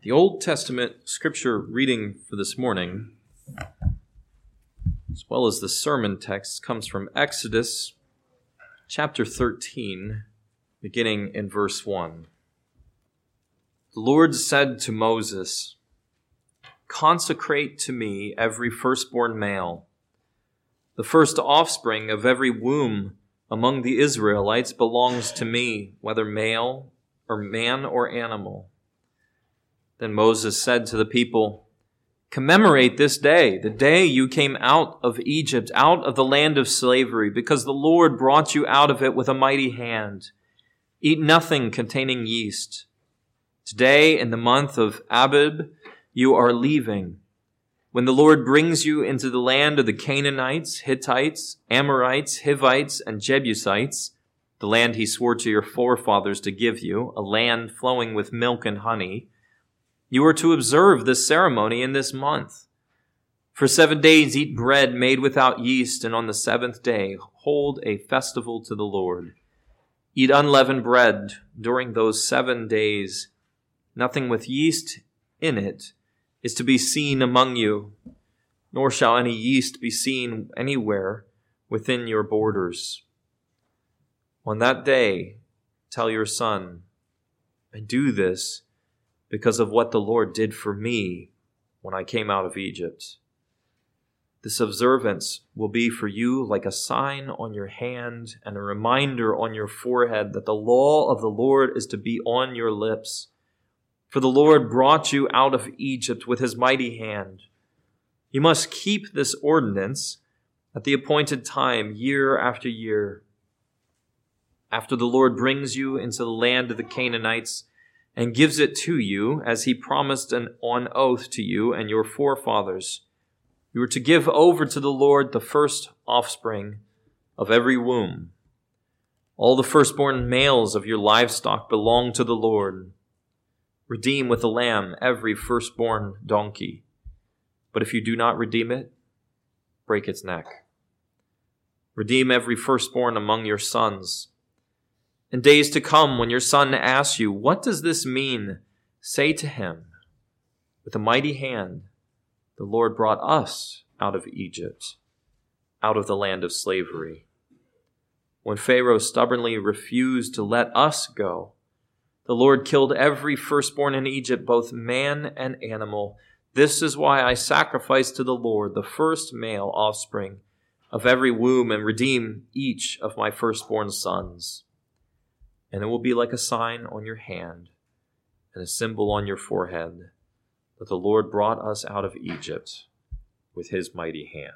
The Old Testament scripture reading for this morning, as well as the sermon text, comes from Exodus chapter 13, beginning in verse 1. The Lord said to Moses, Consecrate to me every firstborn male, the first offspring of every womb among the Israelites belongs to me, whether male or man or animal. Then Moses said to the people, Commemorate this day, the day you came out of Egypt, out of the land of slavery, because the Lord brought you out of it with a mighty hand. Eat nothing containing yeast. Today, in the month of Abib, you are leaving. When the Lord brings you into the land of the Canaanites, Hittites, Amorites, Hivites, and Jebusites, the land he swore to your forefathers to give you, a land flowing with milk and honey, you are to observe this ceremony in this month. For seven days eat bread made without yeast, and on the seventh day hold a festival to the Lord. Eat unleavened bread during those seven days. Nothing with yeast in it is to be seen among you, nor shall any yeast be seen anywhere within your borders. On that day, tell your son, I do this because of what the Lord did for me when I came out of Egypt. This observance will be for you like a sign on your hand and a reminder on your forehead that the law of the Lord is to be on your lips. For the Lord brought you out of Egypt with his mighty hand. You must keep this ordinance at the appointed time, year after year. After the Lord brings you into the land of the Canaanites, and gives it to you as he promised an, on oath to you and your forefathers. You are to give over to the Lord the first offspring of every womb. All the firstborn males of your livestock belong to the Lord. Redeem with a lamb every firstborn donkey. But if you do not redeem it, break its neck. Redeem every firstborn among your sons in days to come, when your son asks you, What does this mean? say to him, With a mighty hand, the Lord brought us out of Egypt, out of the land of slavery. When Pharaoh stubbornly refused to let us go, the Lord killed every firstborn in Egypt, both man and animal. This is why I sacrifice to the Lord the first male offspring of every womb and redeem each of my firstborn sons and it will be like a sign on your hand and a symbol on your forehead that the Lord brought us out of Egypt with his mighty hand.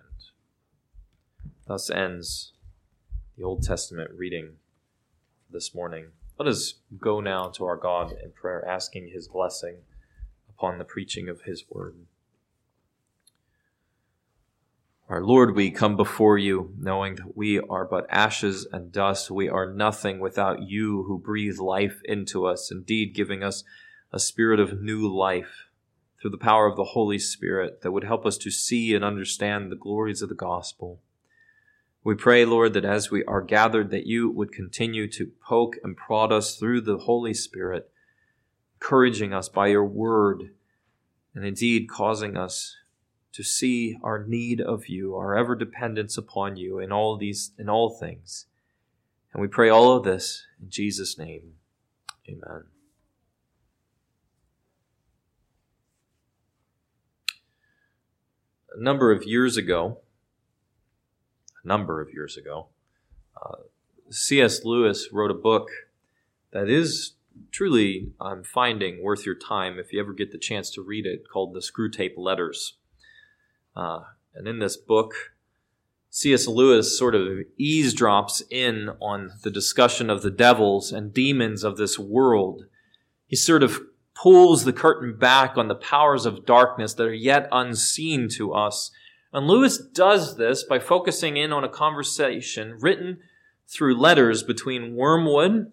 Thus ends the Old Testament reading this morning. Let us go now to our God in prayer, asking his blessing upon the preaching of his word. Our Lord, we come before you knowing that we are but ashes and dust. We are nothing without you who breathe life into us, indeed giving us a spirit of new life through the power of the Holy Spirit that would help us to see and understand the glories of the gospel. We pray, Lord, that as we are gathered, that you would continue to poke and prod us through the Holy Spirit, encouraging us by your word, and indeed causing us to see our need of you, our ever dependence upon you in all these in all things. And we pray all of this in Jesus' name. Amen. A number of years ago, a number of years ago, uh, C.S. Lewis wrote a book that is truly, I'm finding, worth your time if you ever get the chance to read it, called The Screwtape Letters. Uh, and in this book, C.S. Lewis sort of eavesdrops in on the discussion of the devils and demons of this world. He sort of pulls the curtain back on the powers of darkness that are yet unseen to us. And Lewis does this by focusing in on a conversation written through letters between Wormwood,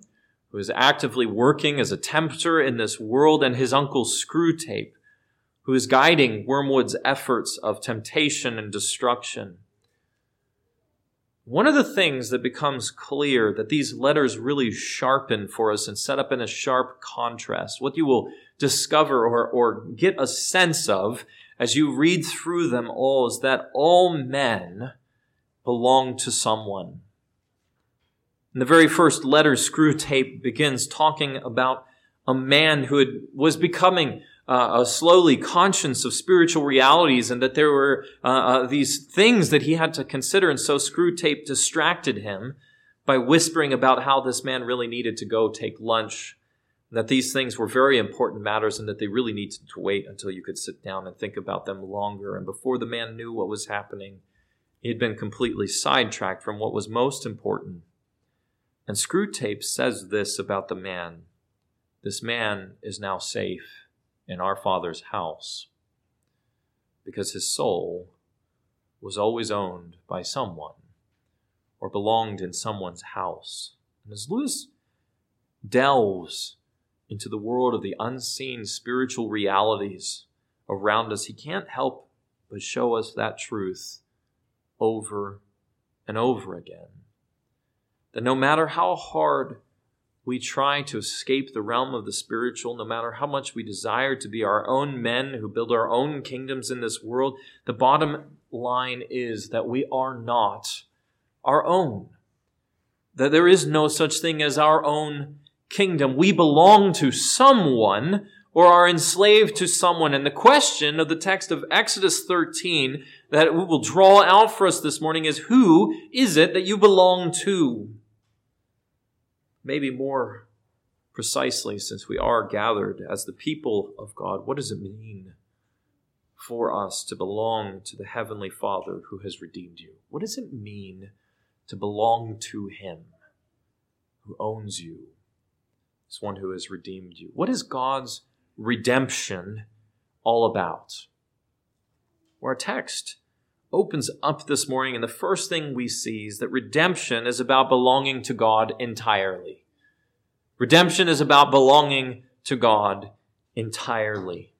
who is actively working as a tempter in this world, and his uncle Screwtape, who is guiding Wormwood's efforts of temptation and destruction. One of the things that becomes clear that these letters really sharpen for us and set up in a sharp contrast, what you will discover or, or get a sense of as you read through them all is that all men belong to someone. In the very first letter, Screwtape begins talking about a man who had, was becoming uh, slowly conscious of spiritual realities and that there were uh, uh, these things that he had to consider. And so Screwtape distracted him by whispering about how this man really needed to go take lunch, that these things were very important matters and that they really needed to wait until you could sit down and think about them longer. And before the man knew what was happening, he had been completely sidetracked from what was most important. And Screwtape says this about the man. This man is now safe in our Father's house because his soul was always owned by someone or belonged in someone's house. And as Lewis delves into the world of the unseen spiritual realities around us, he can't help but show us that truth over and over again. That no matter how hard we try to escape the realm of the spiritual, no matter how much we desire to be our own men who build our own kingdoms in this world, the bottom line is that we are not our own. That there is no such thing as our own kingdom. We belong to someone or are enslaved to someone. And the question of the text of Exodus 13 that we will draw out for us this morning is who is it that you belong to? Maybe more precisely, since we are gathered as the people of God, what does it mean for us to belong to the Heavenly Father who has redeemed you? What does it mean to belong to Him who owns you, this one who has redeemed you? What is God's redemption all about? Well, our text opens up this morning, and the first thing we see is that redemption is about belonging to God entirely. Redemption is about belonging to God entirely.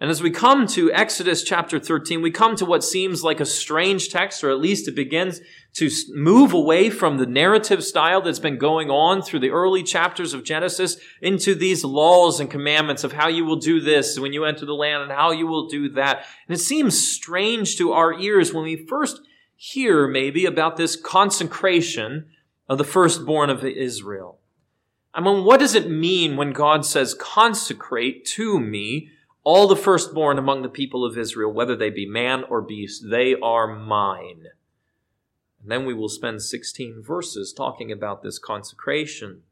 And as we come to Exodus chapter 13, we come to what seems like a strange text, or at least it begins to move away from the narrative style that's been going on through the early chapters of Genesis into these laws and commandments of how you will do this when you enter the land and how you will do that. And it seems strange to our ears when we first hear maybe about this consecration of the firstborn of Israel. I mean, what does it mean when God says, consecrate to me all the firstborn among the people of Israel, whether they be man or beast, they are mine. And then we will spend 16 verses talking about this consecration.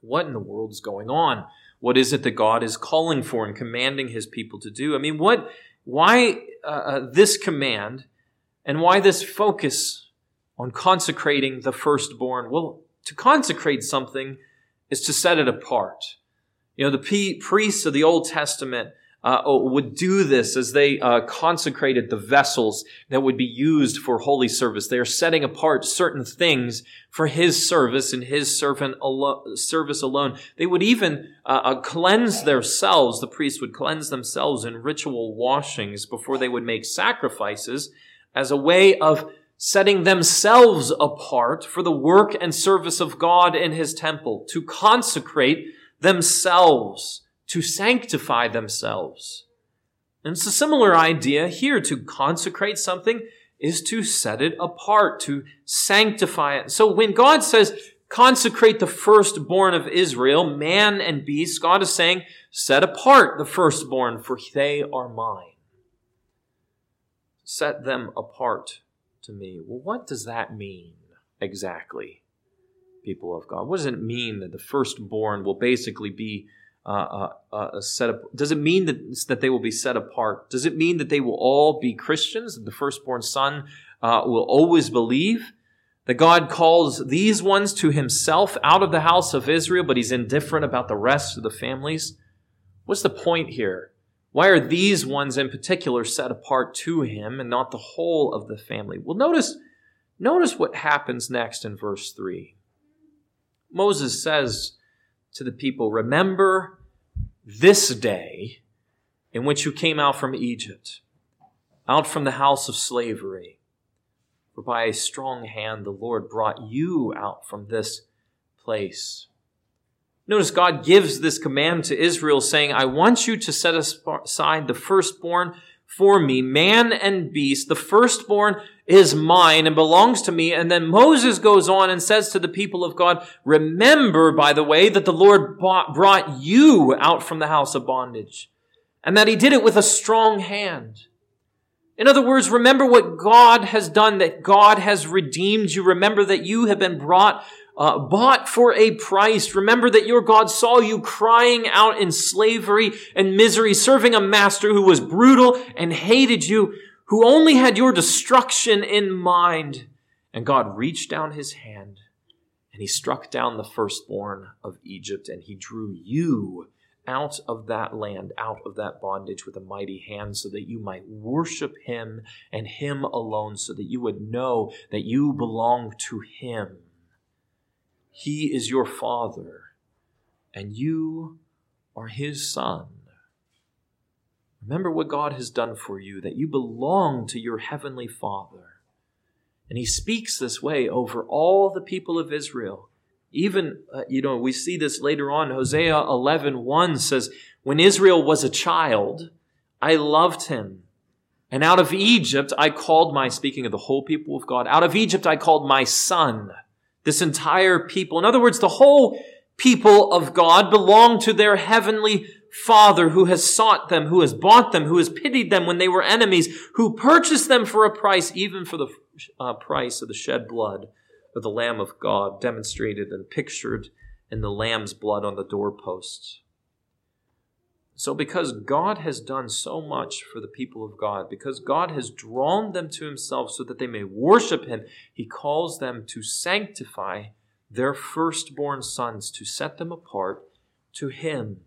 What in the world is going on? What is it that God is calling for and commanding his people to do? I mean, what, why uh, uh this command and why this focus on consecrating the firstborn? Well, to consecrate something is to set it apart. You know, the priests of the Old Testament uh, oh, would do this as they uh, consecrated the vessels that would be used for holy service. They are setting apart certain things for His service and His servant alo- service alone. They would even uh, uh cleanse themselves. The priests would cleanse themselves in ritual washings before they would make sacrifices as a way of setting themselves apart for the work and service of God in His temple, to consecrate themselves, to sanctify themselves. And it's a similar idea here. To consecrate something is to set it apart, to sanctify it. So when God says, consecrate the firstborn of Israel, man and beast, God is saying, set apart the firstborn, for they are mine. Set them apart to me. Well, what does that mean exactly? People of God? What does it mean that the firstborn will basically be uh, uh, uh, set up? Does it mean that, that they will be set apart? Does it mean that they will all be Christians? That the firstborn son uh, will always believe? That God calls these ones to himself out of the house of Israel, but he's indifferent about the rest of the families? What's the point here? Why are these ones in particular set apart to him and not the whole of the family? Well, notice, notice what happens next in verse 3. Moses says to the people, Remember this day in which you came out from Egypt, out from the house of slavery. For by a strong hand the Lord brought you out from this place. Notice God gives this command to Israel saying, I want you to set aside the firstborn for me, man and beast. The firstborn is mine and belongs to me. And then Moses goes on and says to the people of God, remember, by the way, that the Lord brought you out from the house of bondage and that he did it with a strong hand. In other words, remember what God has done, that God has redeemed you. Remember that you have been brought uh, bought for a price. Remember that your God saw you crying out in slavery and misery, serving a master who was brutal and hated you, who only had your destruction in mind. And God reached down his hand and he struck down the firstborn of Egypt and he drew you out of that land, out of that bondage with a mighty hand, so that you might worship him and him alone, so that you would know that you belong to him. He is your Father, and you are His Son. Remember what God has done for you, that you belong to your Heavenly Father. And He speaks this way over all the people of Israel. Even, uh, you know, we see this later on. Hosea 11 1 says, When Israel was a child, I loved him. And out of Egypt I called my, speaking of the whole people of God, out of Egypt I called my son. This entire people, in other words, the whole people of God belong to their heavenly Father who has sought them, who has bought them, who has pitied them when they were enemies, who purchased them for a price, even for the uh, price of the shed blood of the Lamb of God, demonstrated and pictured in the Lamb's blood on the doorposts. So, because God has done so much for the people of God, because God has drawn them to Himself so that they may worship Him, He calls them to sanctify their firstborn sons, to set them apart to Him.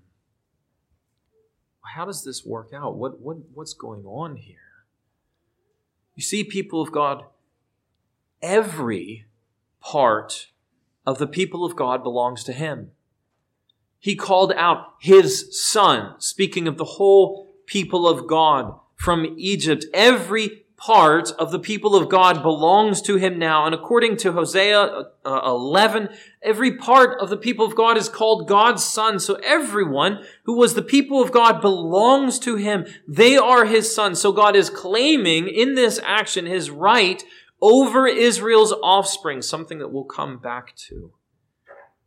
How does this work out? What, what, what's going on here? You see, people of God, every part of the people of God belongs to Him he called out his son, speaking of the whole people of God from Egypt. Every part of the people of God belongs to him now. And according to Hosea uh, 11, every part of the people of God is called God's son. So everyone who was the people of God belongs to him. They are his son. So God is claiming in this action his right over Israel's offspring, something that we'll come back to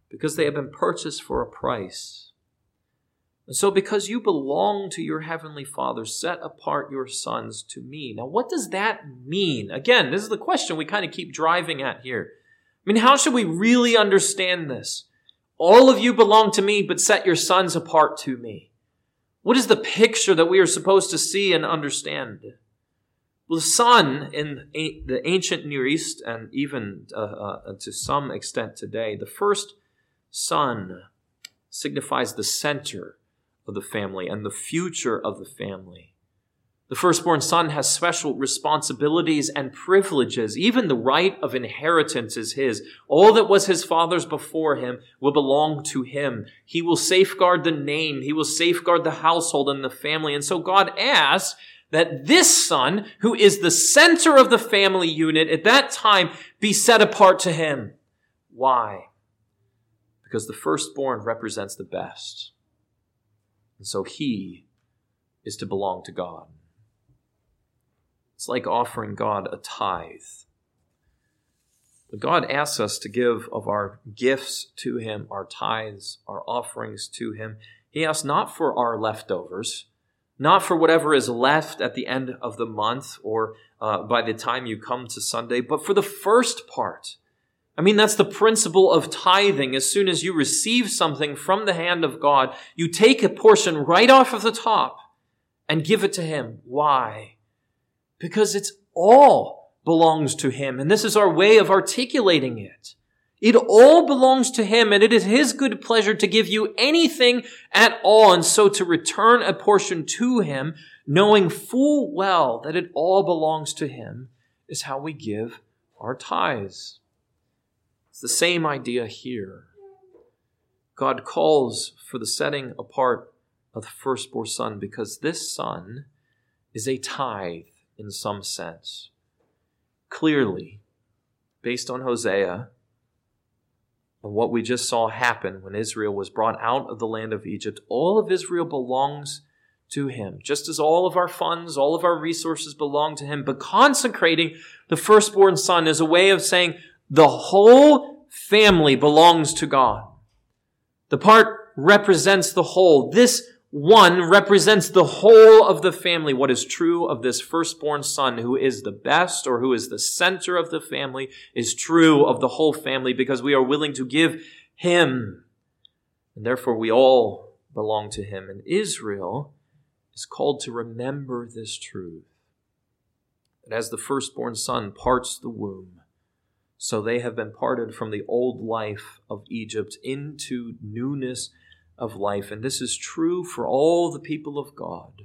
because they have been purchased for a price. And so, because you belong to your heavenly Father, set apart your sons to me. Now, what does that mean? Again, this is the question we kind of keep driving at here. I mean, how should we really understand this? All of you belong to me, but set your sons apart to me. What is the picture that we are supposed to see and understand? Well, the son in the ancient Near East, and even uh, uh, to some extent today, the first son signifies the center of the family and the future of the family. The firstborn son has special responsibilities and privileges. Even the right of inheritance is his. All that was his father's before him will belong to him. He will safeguard the name. He will safeguard the household and the family. And so God asks that this son, who is the center of the family unit at that time, be set apart to him. Why? Because the firstborn represents the best. And so he is to belong to God. It's like offering God a tithe. But God asks us to give of our gifts to Him, our tithes, our offerings to Him. He asks not for our leftovers, not for whatever is left at the end of the month or uh, by the time you come to Sunday, but for the first part I mean, that's the principle of tithing. As soon as you receive something from the hand of God, you take a portion right off of the top and give it to Him. Why? Because it's all belongs to Him. And this is our way of articulating it. It all belongs to Him and it is His good pleasure to give you anything at all. And so to return a portion to Him, knowing full well that it all belongs to Him, is how we give our tithes. It's the same idea here. God calls for the setting apart of the firstborn son because this son is a tithe in some sense. clearly, based on Hosea, and what we just saw happen when Israel was brought out of the land of Egypt, all of Israel belongs to Him, just as all of our funds, all of our resources belong to Him. But consecrating the firstborn son is a way of saying the whole family belongs to God. The part represents the whole. This one represents the whole of the family. What is true of this firstborn son, who is the best or who is the center of the family, is true of the whole family because we are willing to give him. And therefore, we all belong to him. And Israel is called to remember this truth that as the firstborn son parts the womb, so they have been parted from the old life of Egypt into newness of life. And this is true for all the people of God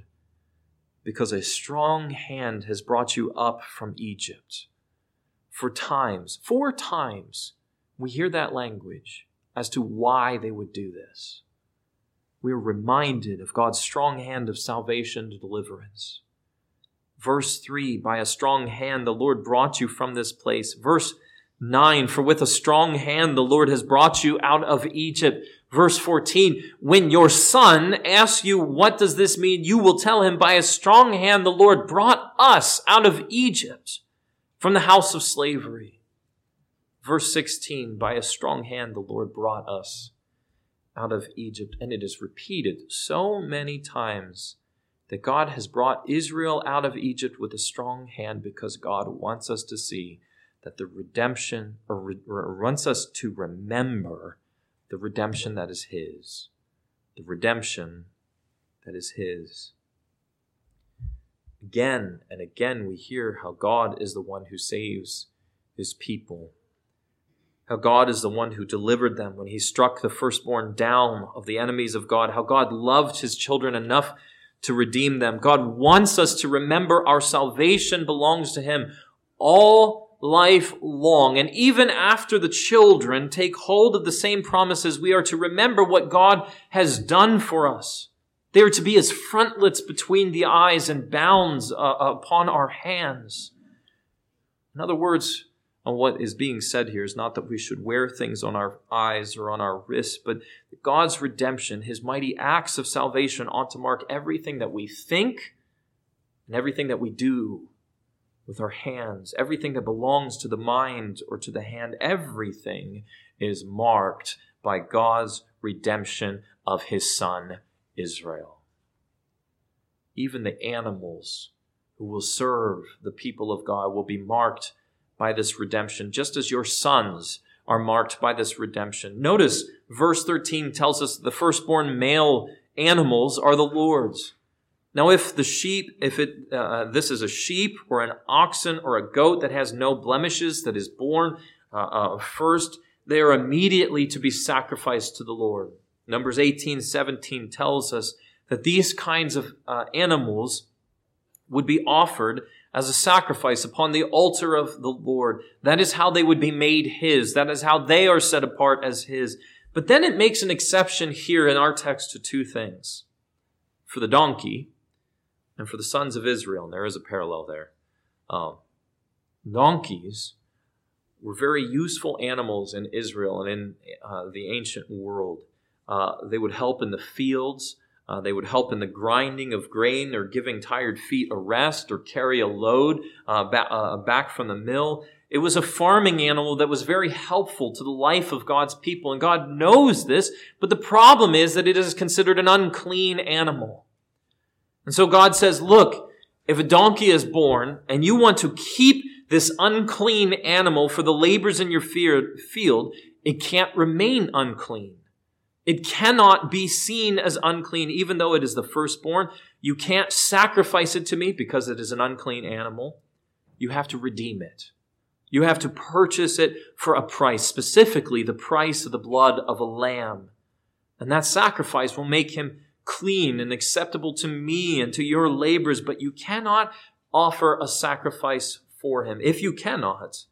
because a strong hand has brought you up from Egypt. For times, four times, we hear that language as to why they would do this. We are reminded of God's strong hand of salvation to deliverance. Verse 3 By a strong hand the Lord brought you from this place. Verse 9 For with a strong hand the Lord has brought you out of Egypt. Verse 14, when your son asks you, what does this mean? You will tell him, by a strong hand, the Lord brought us out of Egypt from the house of slavery. Verse 16, by a strong hand, the Lord brought us out of Egypt. And it is repeated so many times that God has brought Israel out of Egypt with a strong hand because God wants us to see that the redemption, or, or wants us to remember the redemption that is His. The redemption that is His. Again and again, we hear how God is the one who saves His people. How God is the one who delivered them when He struck the firstborn down of the enemies of God. How God loved His children enough to redeem them. God wants us to remember our salvation belongs to Him. All life long. And even after the children take hold of the same promises, we are to remember what God has done for us. They are to be as frontlets between the eyes and bounds uh, upon our hands. In other words, what is being said here is not that we should wear things on our eyes or on our wrists, but God's redemption, his mighty acts of salvation ought to mark everything that we think and everything that we do with our hands. Everything that belongs to the mind or to the hand, everything is marked by God's redemption of his son, Israel. Even the animals who will serve the people of God will be marked by this redemption, just as your sons are marked by this redemption. Notice verse 13 tells us the firstborn male animals are the Lord's. Now, if the sheep, if it, uh, this is a sheep or an oxen or a goat that has no blemishes, that is born uh, uh, first, they are immediately to be sacrificed to the Lord. Numbers 18, 17 tells us that these kinds of uh, animals would be offered as a sacrifice upon the altar of the Lord. That is how they would be made His. That is how they are set apart as His. But then it makes an exception here in our text to two things. For the donkey, and for the sons of Israel. And there is a parallel there. Um, donkeys were very useful animals in Israel and in uh, the ancient world. Uh, they would help in the fields. Uh, they would help in the grinding of grain or giving tired feet a rest or carry a load uh, ba- uh, back from the mill. It was a farming animal that was very helpful to the life of God's people. And God knows this, but the problem is that it is considered an unclean animal. And so God says, look, if a donkey is born and you want to keep this unclean animal for the labors in your field, it can't remain unclean. It cannot be seen as unclean, even though it is the firstborn. You can't sacrifice it to me because it is an unclean animal. You have to redeem it. You have to purchase it for a price, specifically the price of the blood of a lamb. And that sacrifice will make him clean and acceptable to me and to your labors, but you cannot offer a sacrifice for him. If you cannot,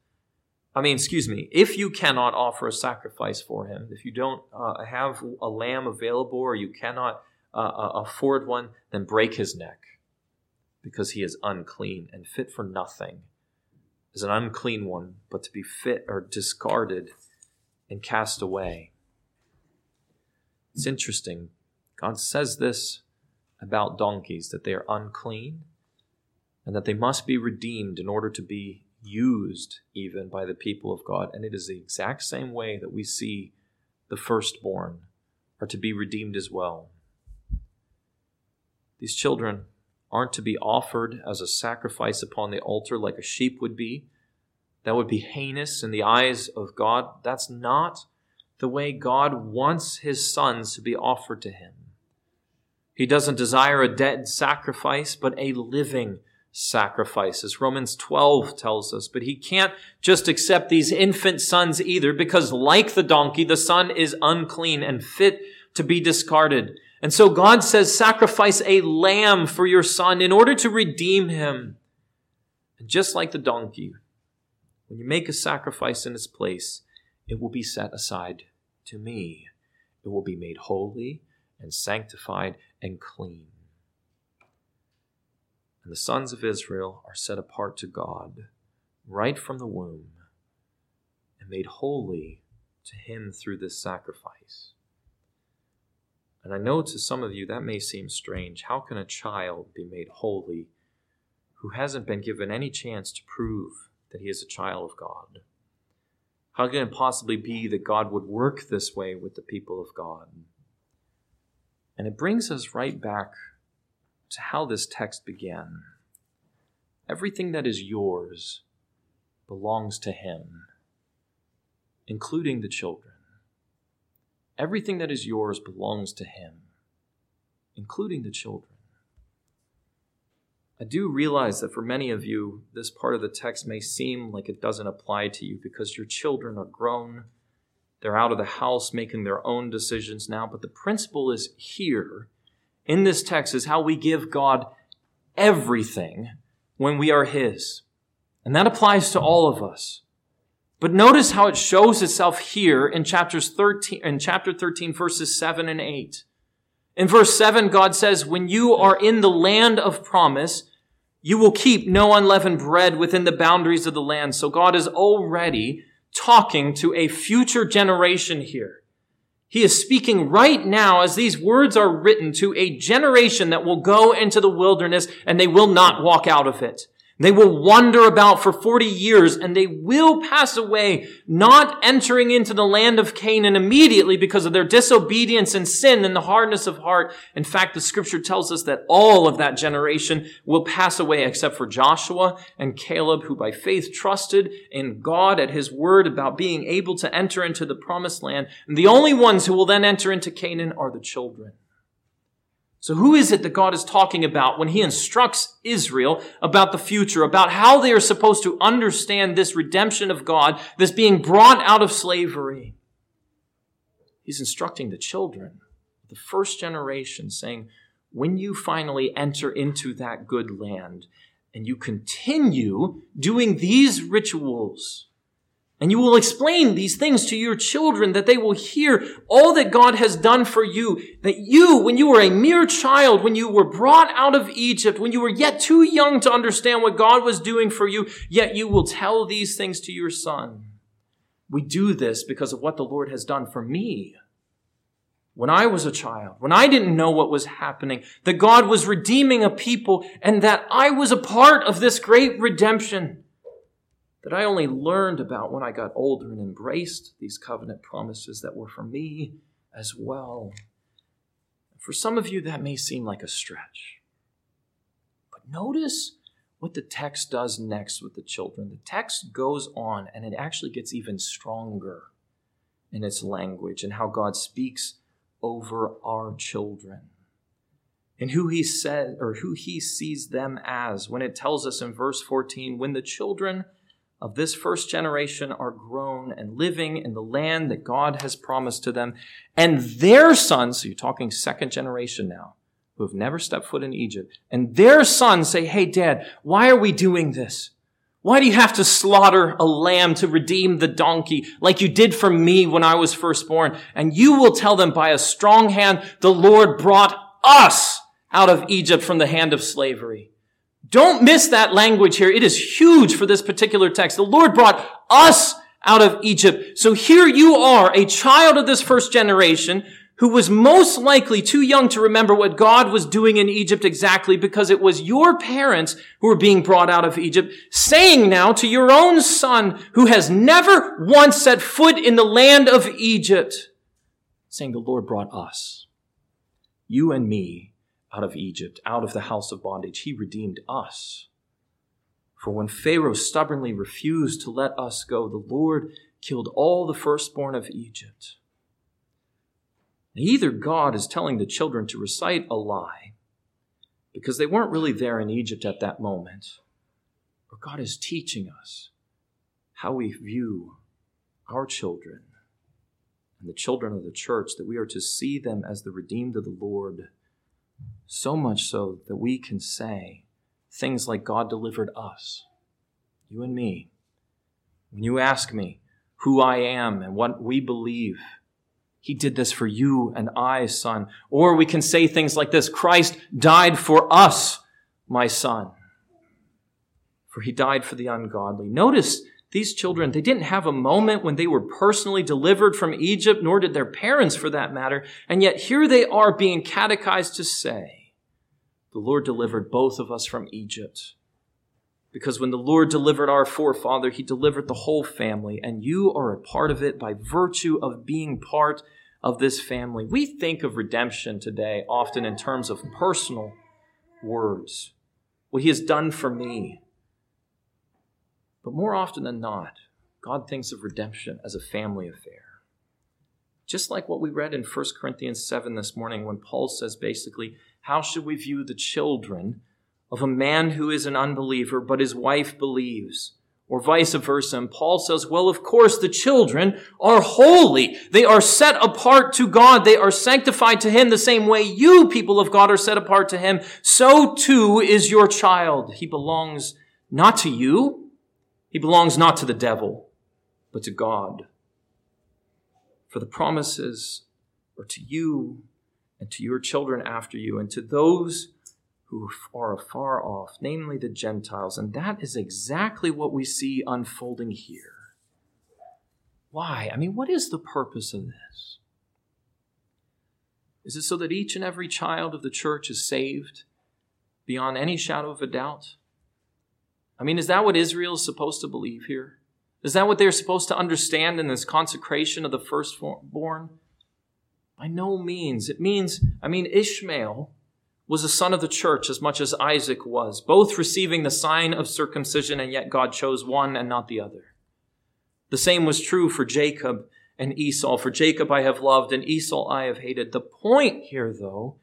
I mean, excuse me, if you cannot offer a sacrifice for him, if you don't uh, have a lamb available or you cannot uh, uh, afford one, then break his neck because he is unclean and fit for nothing is an unclean one, but to be fit or discarded and cast away. It's interesting. God says this about donkeys that they are unclean and that they must be redeemed in order to be used even by the people of God. And it is the exact same way that we see the firstborn are to be redeemed as well. These children aren't to be offered as a sacrifice upon the altar like a sheep would be. That would be heinous in the eyes of God. That's not the way God wants his sons to be offered to him. He doesn't desire a dead sacrifice, but a living sacrifice, as Romans 12 tells us. But he can't just accept these infant sons either, because like the donkey, the son is unclean and fit to be discarded. And so God says, sacrifice a lamb for your son in order to redeem him. And just like the donkey, when you make a sacrifice in its place, it will be set aside to me. It will be made holy and sanctified and clean. And the sons of Israel are set apart to God right from the womb and made holy to Him through this sacrifice. And I know to some of you that may seem strange. How can a child be made holy who hasn't been given any chance to prove that he is a child of God? How can it possibly be that God would work this way with the people of God? And it brings us right back to how this text began. Everything that is yours belongs to Him, including the children. Everything that is yours belongs to Him, including the children. I do realize that for many of you, this part of the text may seem like it doesn't apply to you because your children are grown. They're out of the house making their own decisions now. But the principle is here in this text is how we give God everything when we are His. And that applies to all of us. But notice how it shows itself here in chapters 13, in chapter 13, verses 7 and 8. In verse 7, God says, When you are in the land of promise, you will keep no unleavened bread within the boundaries of the land. So God is already talking to a future generation here. He is speaking right now as these words are written to a generation that will go into the wilderness and they will not walk out of it. They will wander about for 40 years and they will pass away, not entering into the land of Canaan immediately because of their disobedience and sin and the hardness of heart. In fact, the scripture tells us that all of that generation will pass away except for Joshua and Caleb, who by faith trusted in God at his word about being able to enter into the promised land. And the only ones who will then enter into Canaan are the children. So who is it that God is talking about when he instructs Israel about the future, about how they are supposed to understand this redemption of God, this being brought out of slavery? He's instructing the children, the first generation, saying, when you finally enter into that good land and you continue doing these rituals, and you will explain these things to your children that they will hear all that God has done for you. That you, when you were a mere child, when you were brought out of Egypt, when you were yet too young to understand what God was doing for you, yet you will tell these things to your son. We do this because of what the Lord has done for me. When I was a child, when I didn't know what was happening, that God was redeeming a people and that I was a part of this great redemption that I only learned about when I got older and embraced these covenant promises that were for me as well. For some of you, that may seem like a stretch. But notice what the text does next with the children. The text goes on and it actually gets even stronger in its language and how God speaks over our children and who he said or who he sees them as when it tells us in verse 14 when the children of this first generation are grown and living in the land that God has promised to them. And their sons, so you're talking second generation now, who have never stepped foot in Egypt, and their sons say, Hey, dad, why are we doing this? Why do you have to slaughter a lamb to redeem the donkey like you did for me when I was first born? And you will tell them by a strong hand, the Lord brought us out of Egypt from the hand of slavery. Don't miss that language here. It is huge for this particular text. The Lord brought us out of Egypt. So here you are, a child of this first generation who was most likely too young to remember what God was doing in Egypt exactly because it was your parents who were being brought out of Egypt, saying now to your own son who has never once set foot in the land of Egypt, saying, the Lord brought us, you and me, out of Egypt, out of the house of bondage. He redeemed us. For when Pharaoh stubbornly refused to let us go, the Lord killed all the firstborn of Egypt. Either God is telling the children to recite a lie because they weren't really there in Egypt at that moment, or God is teaching us how we view our children and the children of the church, that we are to see them as the redeemed of the Lord, so much so that we can say things like God delivered us, you and me. When you ask me who I am and what we believe, he did this for you and I, son. Or we can say things like this Christ died for us, my son. For he died for the ungodly. Notice these children, they didn't have a moment when they were personally delivered from Egypt, nor did their parents for that matter. And yet here they are being catechized to say, the Lord delivered both of us from Egypt. Because when the Lord delivered our forefather, he delivered the whole family, and you are a part of it by virtue of being part of this family. We think of redemption today often in terms of personal words, what he has done for me. But more often than not, God thinks of redemption as a family affair. Just like what we read in 1 Corinthians 7 this morning when Paul says basically, how should we view the children of a man who is an unbeliever, but his wife believes, or vice versa. And Paul says, well, of course, the children are holy. They are set apart to God. They are sanctified to Him the same way you, people of God, are set apart to Him. So too is your child. He belongs not to you. He belongs not to the devil, but to God. For the promises are to you and to your children after you and to those who are afar off, namely the Gentiles. And that is exactly what we see unfolding here. Why? I mean, what is the purpose of this? Is it so that each and every child of the church is saved beyond any shadow of a doubt? I mean, is that what Israel is supposed to believe here? Is that what they're supposed to understand in this consecration of the firstborn? By no means. It means, I mean, Ishmael was a son of the church as much as Isaac was, both receiving the sign of circumcision, and yet God chose one and not the other. The same was true for Jacob and Esau. For Jacob I have loved, and Esau I have hated. The point here, though,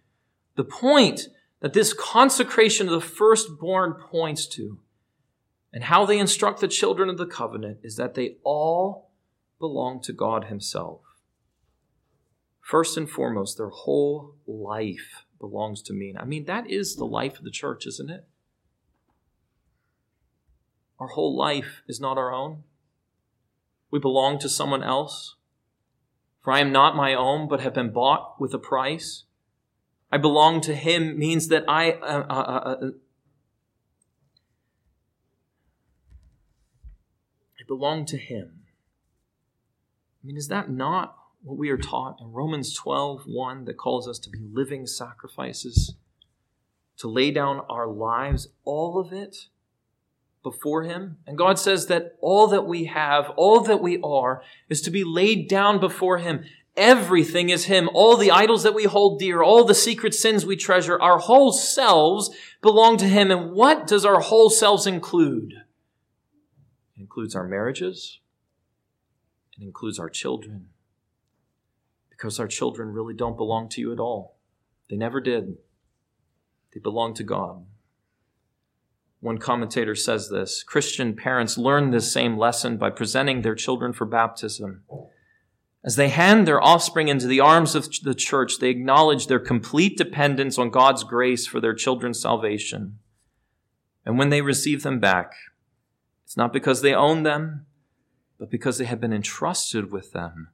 the point that this consecration of the firstborn points to, and how they instruct the children of the covenant, is that they all belong to God Himself. First and foremost, their whole life belongs to me. I mean, that is the life of the church, isn't it? Our whole life is not our own. We belong to someone else. For I am not my own, but have been bought with a price. I belong to him means that I, uh, uh, uh, uh I belong to him. I mean, is that not what we are taught in Romans 12 1 that calls us to be living sacrifices, to lay down our lives, all of it before Him. And God says that all that we have, all that we are, is to be laid down before Him. Everything is Him. All the idols that we hold dear, all the secret sins we treasure, our whole selves belong to Him. And what does our whole selves include? Includes our marriages. It includes our children because our children really don't belong to you at all. They never did. They belong to God. One commentator says this Christian parents learn this same lesson by presenting their children for baptism. As they hand their offspring into the arms of the church, they acknowledge their complete dependence on God's grace for their children's salvation. And when they receive them back, it's not because they own them, but because they have been entrusted with them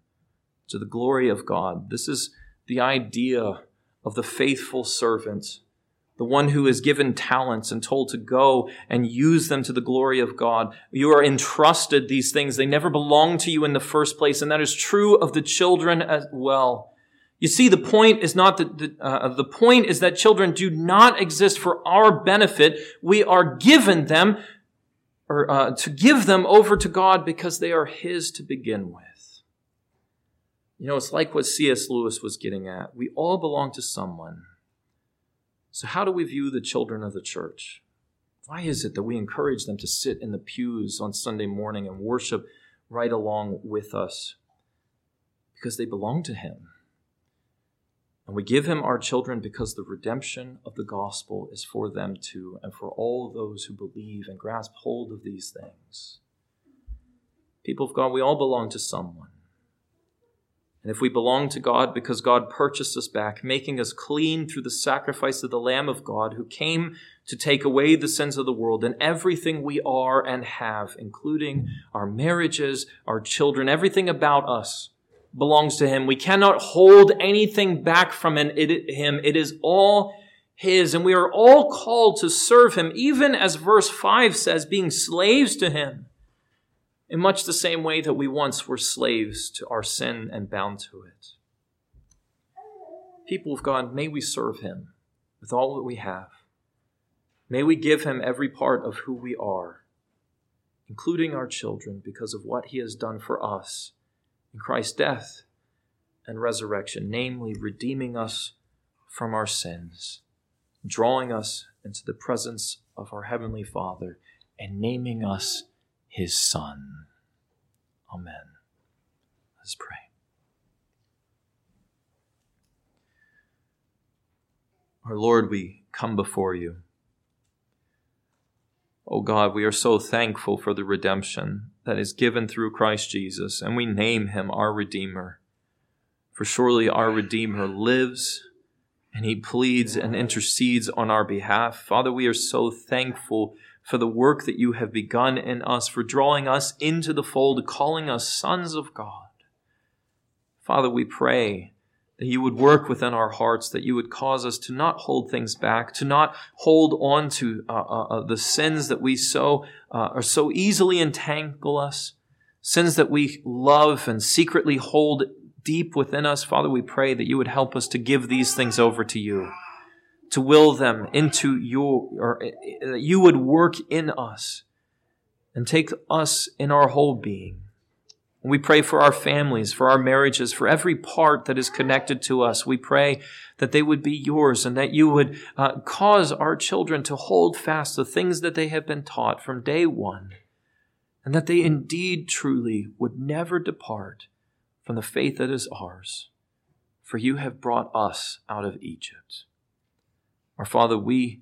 to the glory of God. This is the idea of the faithful servant the one who is given talents and told to go and use them to the glory of God. You are entrusted these things. They never belonged to you in the first place, and that is true of the children as well. You see, the point is not that the, uh, the point is that children do not exist for our benefit. We are given them, or uh, to give them over to God because they are His to begin with. You know, it's like what C.S. Lewis was getting at. We all belong to someone. So, how do we view the children of the church? Why is it that we encourage them to sit in the pews on Sunday morning and worship right along with us? Because they belong to Him. And we give Him our children because the redemption of the gospel is for them too, and for all those who believe and grasp hold of these things. People of God, we all belong to someone. And if we belong to God because God purchased us back, making us clean through the sacrifice of the Lamb of God who came to take away the sins of the world, and everything we are and have, including our marriages, our children, everything about us belongs to Him. We cannot hold anything back from Him. It is all His, and we are all called to serve Him, even as verse 5 says, being slaves to Him in much the same way that we once were slaves to our sin and bound to it. People of God, may we serve Him with all that we have. May we give Him every part of who we are, including our children, because of what He has done for us in Christ's death and resurrection, namely redeeming us from our sins, drawing us into the presence of our Heavenly Father, and naming us his Son. Amen. Let's pray. Our Lord, we come before you. Oh God, we are so thankful for the redemption that is given through Christ Jesus, and we name him our Redeemer. For surely our Redeemer lives, and he pleads and intercedes on our behalf. Father, we are so thankful for the work that you have begun in us, for drawing us into the fold, calling us sons of God. Father, we pray that you would work within our hearts, that you would cause us to not hold things back, to not hold on to uh, uh, uh the sins that we so uh, are so easily entangle us, sins that we love and secretly hold deep within us. Father, we pray that you would help us to give these things over to you to will them into your, or that you would work in us and take us in our whole being. We pray for our families, for our marriages, for every part that is connected to us. We pray that they would be yours and that you would uh, cause our children to hold fast the things that they have been taught from day one, and that they indeed truly would never depart from the faith that is ours. For you have brought us out of Egypt. Our Father, we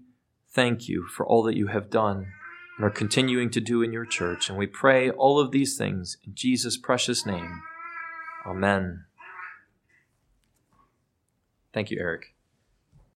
thank you for all that you have done and are continuing to do in your church. And we pray all of these things in Jesus' precious name. Amen. Thank you, Eric.